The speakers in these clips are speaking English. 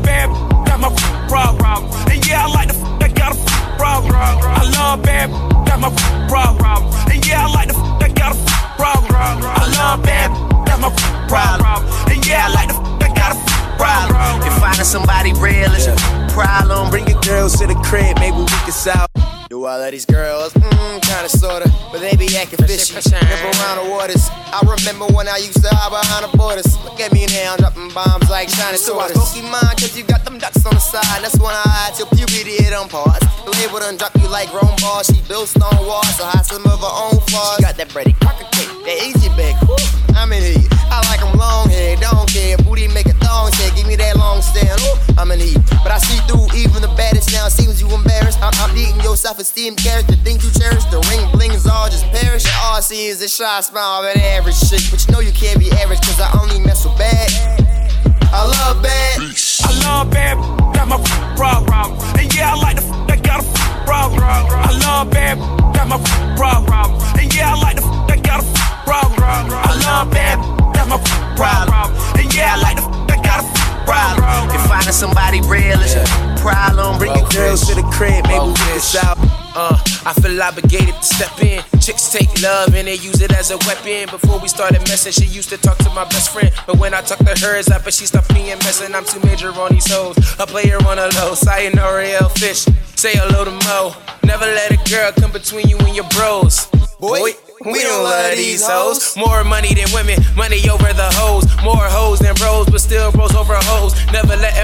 love bad, got my problem. And yeah, I like the f- that got a f- problem. I love bad, got my f- problem. And yeah, I like the f- that got a f- problem. I love bad, got my f- problem. And yeah, I like the f- that got a f- problem. If finding somebody real is your problem, bring your girls to the crib, maybe we can solve. Do all of these girls, mmm, kinda sorta, but they be acting fishy. Never around the waters. I remember when I used to hide behind the borders. Look at me now, I'm dropping bombs like shiny swords. So keep mine, cause you got them ducks on the side. That's when I hide till puberty hit on pause. The label done drop you like Rome balls. She built stone walls, so hide some of her own flaws. She got that Betty Crocker cake, that easy bake. I'm in heat. I like them long hair, don't care. Booty make a thong say, give me that long stand. Ooh, I'm in heat. But I see through even the baddest now. Seems you embarrassed. I'm, I'm eating yourself self-esteem character, things you cherish. The ring blings all just perish. All I see is a shy smile of an average shit. But you know you can't be average, cause I only mess with bad. I love bad. I love bad. Got my problem. And yeah, I like the f- that got a f- problem. I love bad. Got my f- problem. And yeah, I like the f- that got a f- problem. I love bad. Got my f- problem. And yeah, I like the f- that got a f- problem. If finding somebody real is yeah problem. Bring your girls to the crib, maybe we can solve. Uh, I feel obligated to step in. Chicks take love and they use it as a weapon. Before we started messing, she used to talk to my best friend. But when I talk to her, it's like, but she stopped being messing. I'm too major on these hoes. A player on a low, sayonara, L fish. Say hello to Mo. Never let a girl come between you and your bros. Boy. We don't love these hoes. More money than women, money over the hoes. More hoes than bros, but still bros over hoes. Never letting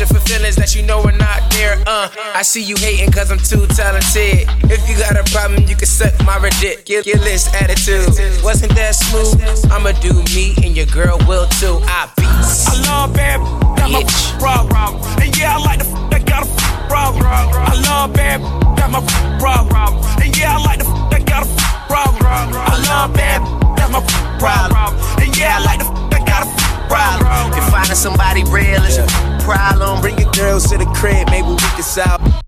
searching for feelings that you know are not there? Uh, I see you hating cause I'm too talented. If you got a problem, you can suck my ridiculous attitude. Wasn't that smooth? I'ma do me and your girl will too. I beats. I love bad, got my problem. And yeah, I like the f- that got a f- problem. I love bad, got my problem. And yeah, I like the f- that got a f- problem. I love bad, that's my f- problem. And yeah, I like the f- that got a f- problem. If finding somebody real is a problem. Bring your girls to the crib, maybe we can solve.